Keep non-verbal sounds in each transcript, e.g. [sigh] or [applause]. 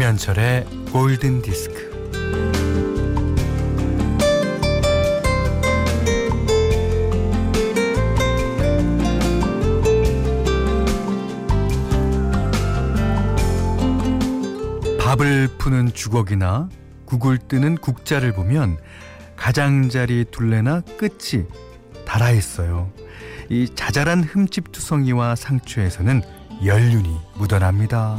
김현철의 골든 디스크. 밥을 푸는 주걱이나 국을 뜨는 국자를 보면 가장자리 둘레나 끝이 달아 있어요. 이 자잘한 흠집 투성이와 상추에서는 연륜이 묻어납니다.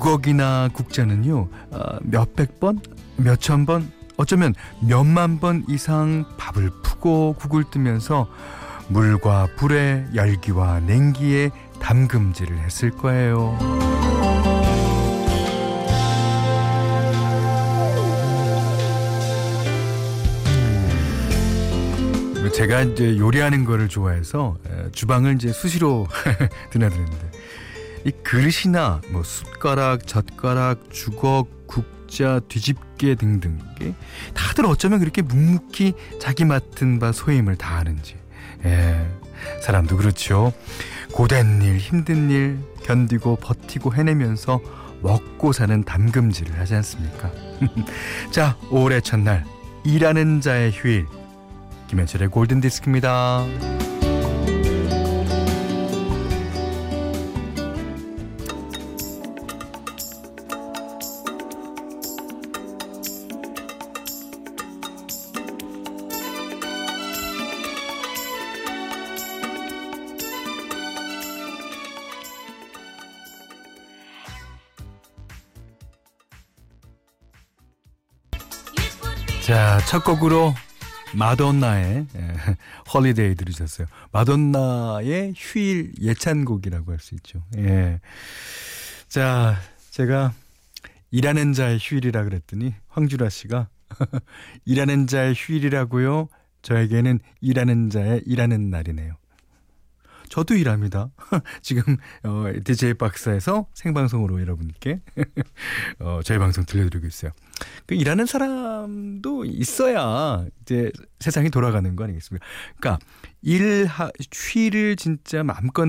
주걱이나 국자는요 어, 몇백 번, 몇천 번, 어쩌면 몇만 번 이상 밥을 푸고 국을 뜨면서 물과 불의 열기와 냉기에 담금질을 했을 거예요. 제가 이제 요리하는 거를 좋아해서 주방을 이제 수시로 [laughs] 드나드는데 이 그릇이나 뭐 숟가락, 젓가락, 주걱, 국자, 뒤집개 등등 다들 어쩌면 그렇게 묵묵히 자기 맡은 바 소임을 다하는지 예, 사람도 그렇죠. 고된 일, 힘든 일 견디고 버티고 해내면서 먹고 사는 담금질을 하지 않습니까? [laughs] 자, 올해 첫날 일하는 자의 휴일 김현철의 골든 디스크입니다. 자, 첫 곡으로 마돈나의 예, Holiday 들으셨어요. 마돈나의 휴일 예찬곡이라고 할 수 있죠. 예. 자, 제가 일하는 자의 휴일이라 그랬더니 황주라 씨가 [laughs] 일하는 자의 휴일이라고요. 저에게는 일하는 자의 일하는 날이네요. 저도 일합니다. [laughs] 지금 어, DJ 박스에서 생방송으로 여러분께 [laughs] 어, 저희 방송 들려드리고 있어요. 그 일하는 사람도 있어야 이제 세상이 돌아가는 거 아니겠습니까? 그러니까 일 휴일을 진짜 마음껏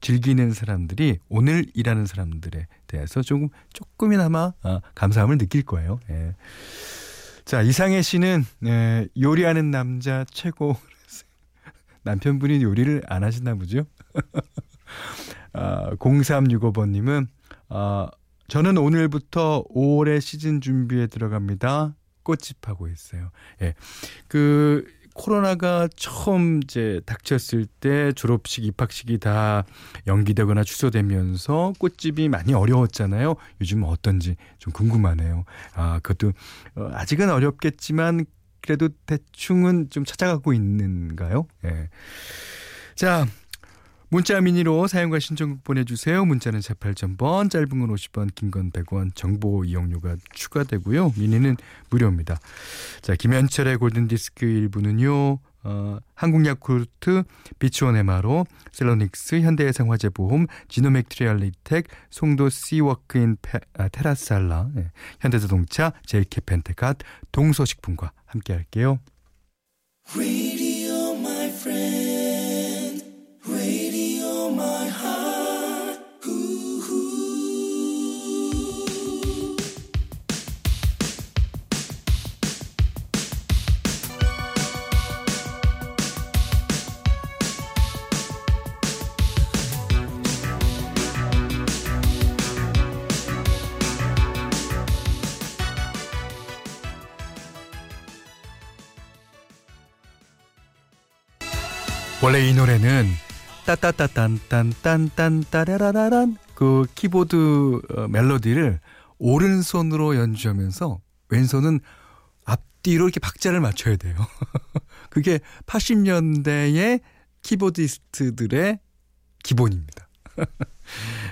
즐기는 사람들이 오늘 일하는 사람들에 대해서 조금 조금이나마 아, 감사함을 느낄 거예요. 예. 자 이상해 씨는 예, 요리하는 남자 최고 남편분이 요리를 안 하시나 보죠? [laughs] 아, 0365번님은, 아, 저는 오늘부터 5월의 시즌 준비에 들어갑니다. 꽃집하고 있어요. 예. 그, 코로나가 처음 이제 닥쳤을 때 졸업식, 입학식이 다 연기되거나 취소되면서 꽃집이 많이 어려웠잖아요. 요즘 어떤지 좀 궁금하네요. 아, 그것도 어, 아직은 어렵겠지만 그래도 대충은 좀 찾아가고 있는가요? 예. 자, 문자 미니로 사용과 신청곡 보내주세요. 문자는 48,000번, 짧은 건 50원, 긴 건 100원, 정보 이용료가 추가되고요. 미니는 무료입니다. 자, 김현철의 골든디스크 1부는요. 어, 한국야쿠르트, 비치원 에마로, 셀러닉스, 현대해상화재보험, 지노맥트리얼리텍, 송도 씨워크인 아, 테라살라, 네, 현대자동차, 제이케펜테갓, 동서식품과 함께 할게요. 원래 이 노래는 따따따딴딴딴딴 따라라라란 그 키보드 어, 멜로디를 오른손으로 연주하면서 왼손은 앞뒤로 이렇게 박자를 맞춰야 돼요. [laughs] 그게 80년대의 키보디스트들의 기본입니다. [laughs]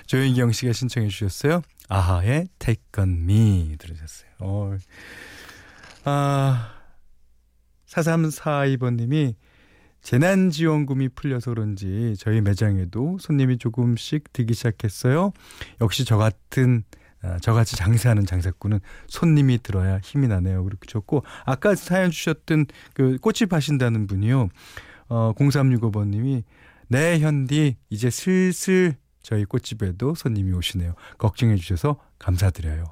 조윤경 씨가 신청해 주셨어요. 아하의 Take On Me 들으셨어요. 어. 아, 4342번님이 재난지원금이 풀려서 그런지 저희 매장에도 손님이 조금씩 들기 시작했어요. 역시 저 같은 아, 저같이 장사하는 장사꾼은 손님이 들어야 힘이 나네요. 그렇게 좋고 아까 사연 주셨던 그 꽃집 하신다는 분이요. 어 0365번님이 네, 현디, 이제 슬슬 저희 꽃집에도 손님이 오시네요. 걱정해 주셔서 감사드려요.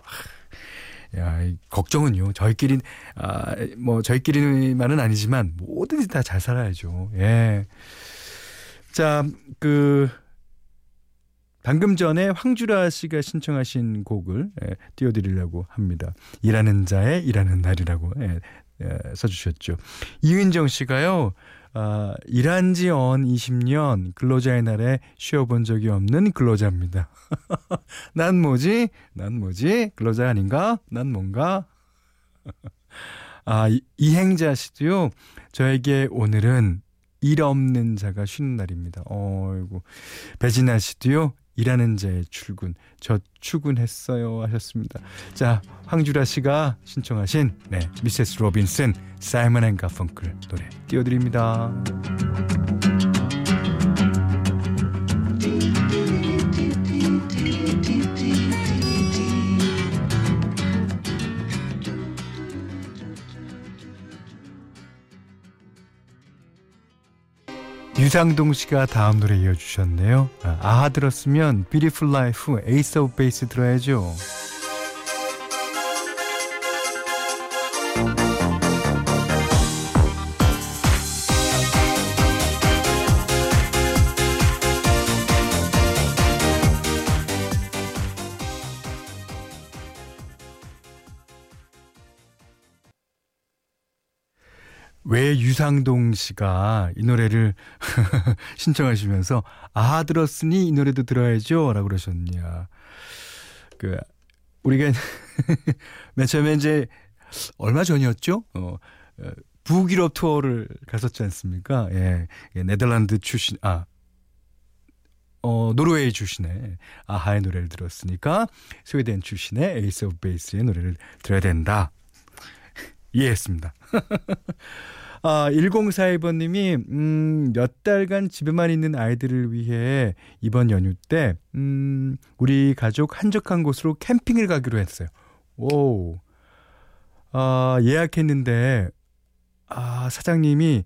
야, 이 걱정은요. 저희끼리 아, 뭐 저희끼리만은 아니지만 뭐든지 다 잘 살아야죠. 예. 자, 그 방금 전에 황주라 씨가 신청하신 곡을 예, 띄워드리려고 합니다. 일하는 자의 일하는 날이라고 예, 예, 써주셨죠. 이은정 씨가요. 아, 일한 지 언 20년 근로자의 날에 쉬어본 적이 없는 근로자입니다. [laughs] 난 뭐지? 난 뭐지? 근로자 아닌가? 난 뭔가? [laughs] 아, 이, 이행자 씨도요. 저에게 오늘은 일 없는 자가 쉬는 날입니다. 어이구. 배진아 씨도요. 일하는 자의 출근. 저 출근했어요 하셨습니다. 자, 황주라 씨가 신청하신 네, Mrs. Robinson 사이먼 앤 가펑클 노래 띄워드립니다. 유상동 씨가 다음 노래 이어주셨네요. 아, 아하 들었으면 Beautiful Life, Ace of Base 들어야죠. 왜 유상동 씨가 이 노래를 [laughs] 신청하시면서 아하 들었으니 이 노래도 들어야죠라고 그러셨냐. 그 우리가 [laughs] 맨 처음에 이제 얼마 전이었죠? 어, 어 북유럽 투어를 갔었지 않습니까? 예. 예 네덜란드 출신 아 어, 노르웨이 출신의 아하의 노래를 들었으니까 스웨덴 출신의 에이스 오브 베이스의 노래를 들어야 된다. [laughs] 이해했습니다. 아, 1042번님이, 음, 몇 달간 집에만 있는 아이들을 위해 이번 연휴 때, 음, 우리 가족 한적한 곳으로 캠핑을 가기로 했어요. 오. 아, 예약했는데, 아, 사장님이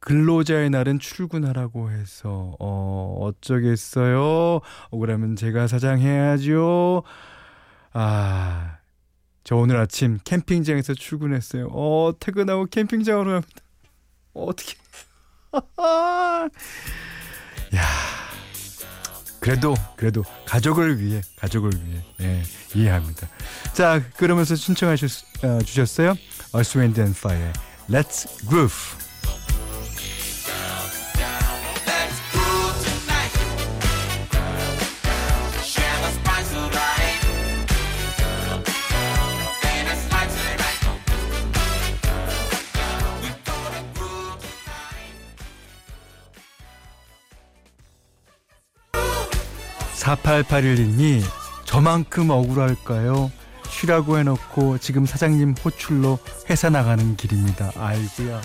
근로자의 날은 출근하라고 해서, 어, 어쩌겠어요? 억울하면 제가 사장해야죠. 아, 저 오늘 아침 캠핑장에서 출근했어요. 어, 퇴근하고 캠핑장으로 갑니다. 어, 어떻게. [laughs] 야. 그래도 그래도 가족을 위해 가족을 위해 예, 이해합니다. 자 그러면서 신청하셨 어, 주셨어요. Wind and Fire. Let's Groove. 4881님이 저만큼 억울할까요? 쉬라고 해놓고 지금 사장님 호출로 회사 나가는 길입니다. 아이구야.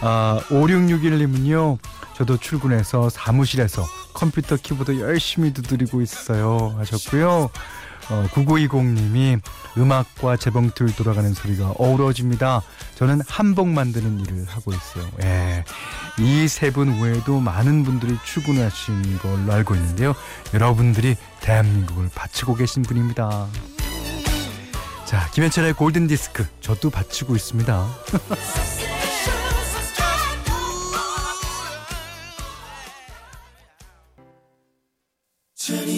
아, 5661님은요. 저도 출근해서 사무실에서 컴퓨터 키보드 열심히 두드리고 있어요. 하셨고요. 어, 9920님이 음악과 재봉틀 돌아가는 소리가 어우러집니다. 저는 한복 만드는 일을 하고 있어요. 예. 이 세 분 외에도 많은 분들이 출근하신 걸로 알고 있는데요. 여러분들이 대한민국을 바치고 계신 분입니다. 자, 김현철의 골든 디스크 저도 바치고 있습니다. [laughs] [laughs]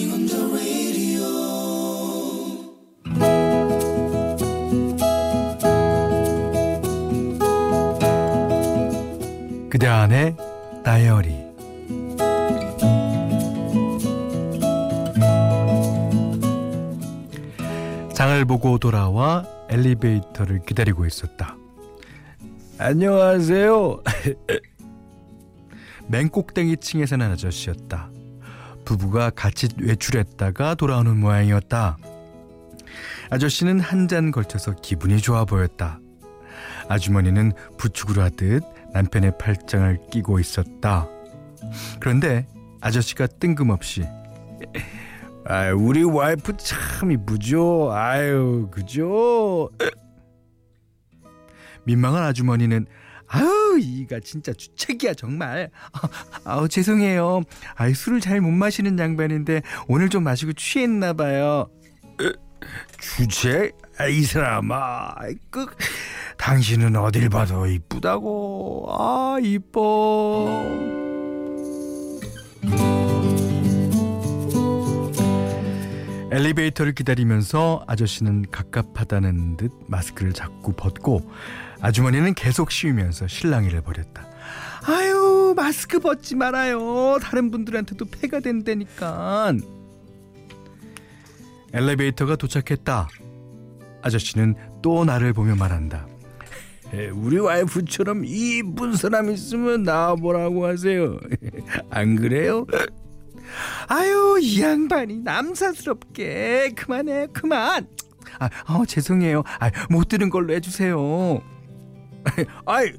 그대 안의 다이어리 장을 보고 돌아와 엘리베이터를 기다리고 있었다. 안녕하세요. [laughs] 맨꼭대기 층에 사는 아저씨였다. 부부가 같이 외출했다가 돌아오는 모양이었다. 아저씨는 한 잔 걸쳐서 기분이 좋아 보였다. 아주머니는 부축을 하듯 남편의 팔짱을 끼고 있었다. 그런데 아저씨가 뜬금없이 아, 우리 와이프 참 이쁘죠. 아유, 그죠? 민망한 아주머니는 아유 이가 진짜 주책이야 정말 아, 우 죄송해요 아 술을 잘 못 마시는 양반인데 오늘 좀 마시고 취했나 봐요 주책? 아, 이 사람아 그 당신은 어딜 봐도 이쁘다고 아 이뻐 엘리베이터를 기다리면서 아저씨는 갑갑하다는 듯 마스크를 자꾸 벗고 아주머니는 계속 씌우면서 실랑이를 벌였다. 아유 마스크 벗지 말아요. 다른 분들한테도 폐가 된다니까. 엘리베이터가 도착했다. 아저씨는 또 나를 보며 말한다. 우리 와이프처럼 이쁜 사람 있으면 나와보라고 하세요. [laughs] 안 그래요? 아유 이 양반이 남사스럽게 그만해 그만. 아, 어, 죄송해요. 아, 못 들은 걸로 해주세요. [laughs] 아이,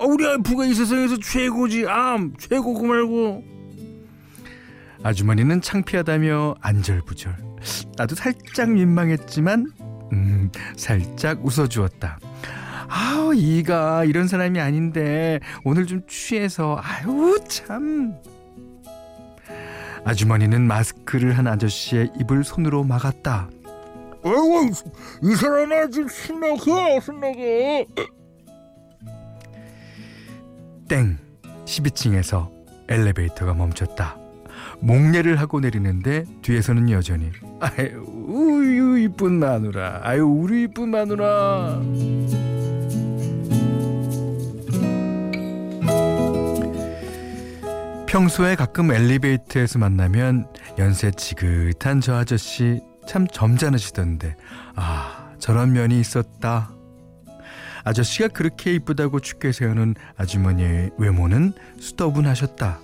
우리 와이프가 이 세상에서 최고지. 암 최고고 말고. 아주머니는 창피하다며 안절부절. 나도 살짝 민망했지만 음, 살짝 웃어주었다. 아우 이가 이런 사람이 아닌데 오늘 좀 취해서 아유 참. 아주머니는 마스크를 한 아저씨의 입을 손으로 막았다. 아이고 이 사람 아주 신나게 신나게. 땡 12층에서 엘리베이터가 멈췄다. 목례를 하고 내리는데 뒤에서는 여전히 아유 이쁜 마누라 아유 우리 이쁜 마누라 평소에 가끔 엘리베이터에서 만나면 연세 지긋한 저 아저씨 참 점잖으시던데 아 저런 면이 있었다 아저씨가 그렇게 이쁘다고 축게 세우는 아주머니의 외모는 수더분하셨다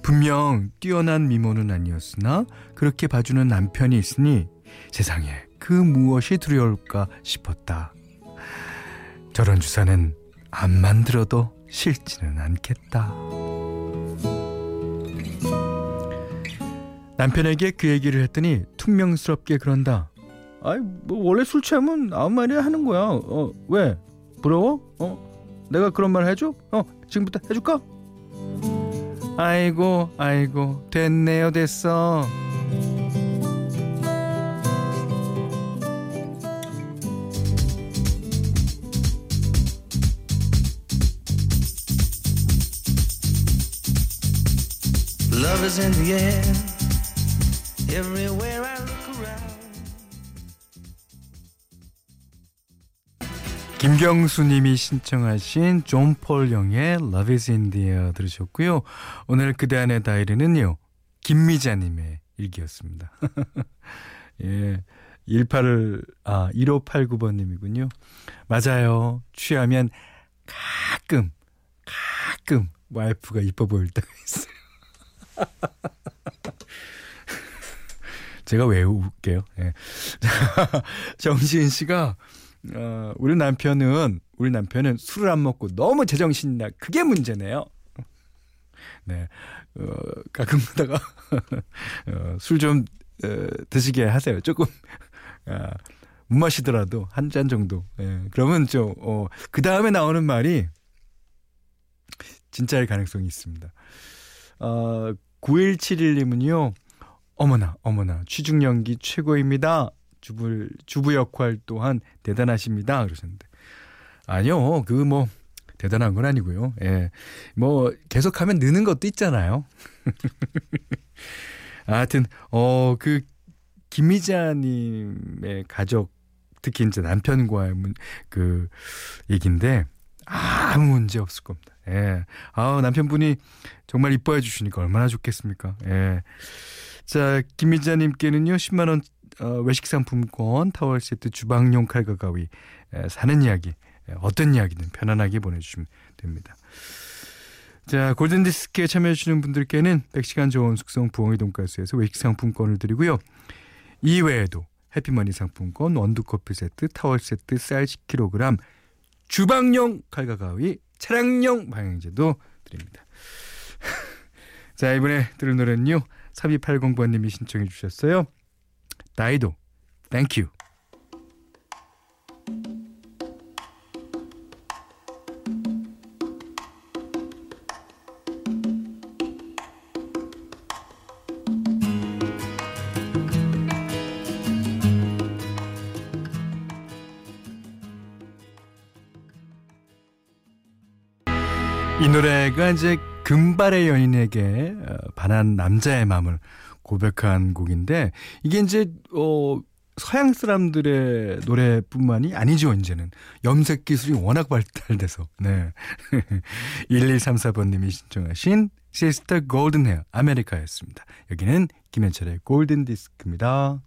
분명 뛰어난 미모는 아니었으나 그렇게 봐주는 남편이 있으니 세상에 그 무엇이 두려울까 싶었다. 저런 주사는 안 만들어도 싫지는 않겠다. 남편에게 그 얘기를 했더니 퉁명스럽게 그런다. 아이 뭐 원래 술 취하면 아무 말이나 하는 거야. 어 왜? 부러워? 어 내가 그런 말 해줘? 어 지금부터 해줄까? 아이고 아이고 됐네요 됐어 Love is in the air everywhere I look around 김경수님이 신청하신 존폴 영의 Love is in the air 들으셨고요. 오늘 그대 안의 다이리는요. 김미자님의 일기였습니다. [laughs] 예. 18을, 아, 1589번님이군요. 맞아요. 취하면 가끔, 가끔 와이프가 이뻐 보일 때가 있어요. [laughs] 제가 왜 웃게요? 예. [laughs] 정시은 씨가 어, 우리 남편은 우리 남편은 술을 안 먹고 너무 제정신이 나 그게 문제네요. 네, 어, 가끔가다가 [laughs] 어, 술좀 어, 드시게 하세요. 조금 아, 못 마시더라도 한 잔 정도. 예, 그러면 좀그 어, 다음에 나오는 말이 진짜일 가능성이 있습니다. 어, 9171님은요. 어머나 어머나 취중 연기 최고입니다. 주부 주부 역할 또한 대단하십니다. 그러셨는데 아니요 그 뭐 대단한 건 아니고요. 예, 뭐 계속하면 느는 것도 있잖아요. [laughs] 하여튼 어 그 김미자님의 가족 특히 이제 남편과의 그 얘기인데 아무 문제 없을 겁니다. 예. 아 남편분이 정말 이뻐해 주시니까 얼마나 좋겠습니까? 예. 자, 김미자님께는요, 10만원 어, 외식 상품권, 타월 세트, 주방용 칼과 가위, 에, 사는 이야기, 에, 어떤 이야기든 편안하게 보내주시면 됩니다. 자, 골든디스크에 참여해주시는 분들께는 100시간 좋은 숙성 부엉이 돈가스에서 외식 상품권을 드리고요. 이외에도 해피머니 상품권, 원두커피 세트, 타월 세트, 쌀 10kg, 주방용 칼과 가위, 차량용 방향제도 드립니다. [laughs] 자, 이번에 들을 노래는요. 3280번님이 신청해 주셨어요. 다이도 Thank You 이 노래가 이제 금발의 연인에게 어, 반한 남자의 마음을 고백한 곡인데 이게 이제 어 서양 사람들의 노래뿐만이 아니죠, 이제는. 염색 기술이 워낙 발달돼서. 네. [laughs] 1134번님이 신청하신 Sister Golden Hair 아메리카였습니다. 여기는 김현철의 골든 디스크입니다.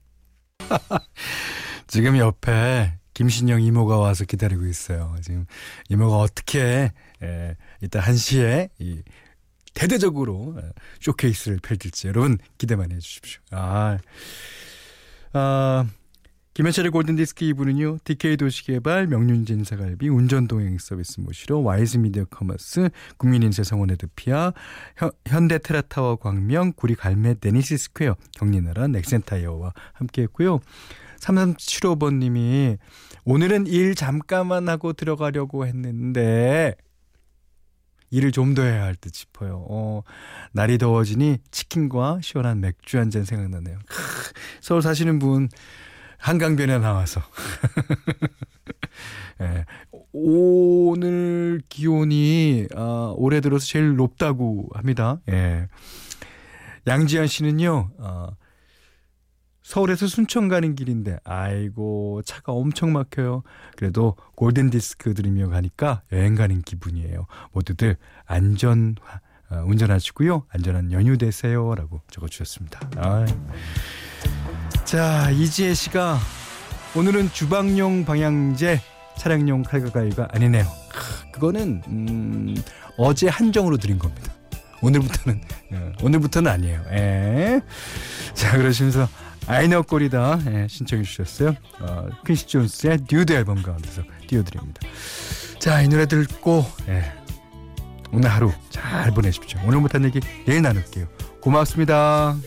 [laughs] 지금 옆에 김신영 이모가 와서 기다리고 있어요. 지금 이모가 어떻게 에, 이따 1시에 이 대대적으로 쇼케이스를 펼칠지 여러분 기대 많이 해주십시오. 아, 아 김현철의 골든디스크 2부는요. DK 도시개발, 명륜진 사갈비, 운전동행 서비스 모시로 와이즈 미디어 커머스, 국민인쇄 성원 에드피아, 현대테라타워 광명, 구리 갈매 데니시 스퀘어, 경리나라 넥센타이어와 함께했고요. 3375번님이 오늘은 일 잠깐만 하고 들어가려고 했는데 일을 좀 더 해야 할 듯 싶어요. 어, 날이 더워지니 치킨과 시원한 맥주 한 잔 생각나네요. 크, 서울 사시는 분 한강변에 나와서. [laughs] 예, 오늘 기온이 아, 올해 들어서 제일 높다고 합니다. 예. 양지현 씨는요. 아, 서울에서 순천 가는 길인데 아이고 차가 엄청 막혀요. 그래도 골든 디스크 들으며 가니까 여행 가는 기분이에요. 모두들 안전 어, 운전하시고요. 안전한 연휴 되세요라고 적어 주셨습니다. 아. 자, 이지혜 씨가 오늘은 주방용 방향제 차량용 칼과 가위가 아니네요. 그거는 음, 어제 한정으로 드린 겁니다. 오늘부터는 어, 오늘부터는 아니에요. 에. 예. 자, 그러시면서 아이너 꼴이다 예, 신청해 주셨어요. 어, 퀸시 존스의 듀드 앨범 가운데서 띄워드립니다. 자, 이 노래 듣고 예, 오늘 하루 잘 보내십시오. 오늘 못한 얘기 내일 나눌게요. 고맙습니다.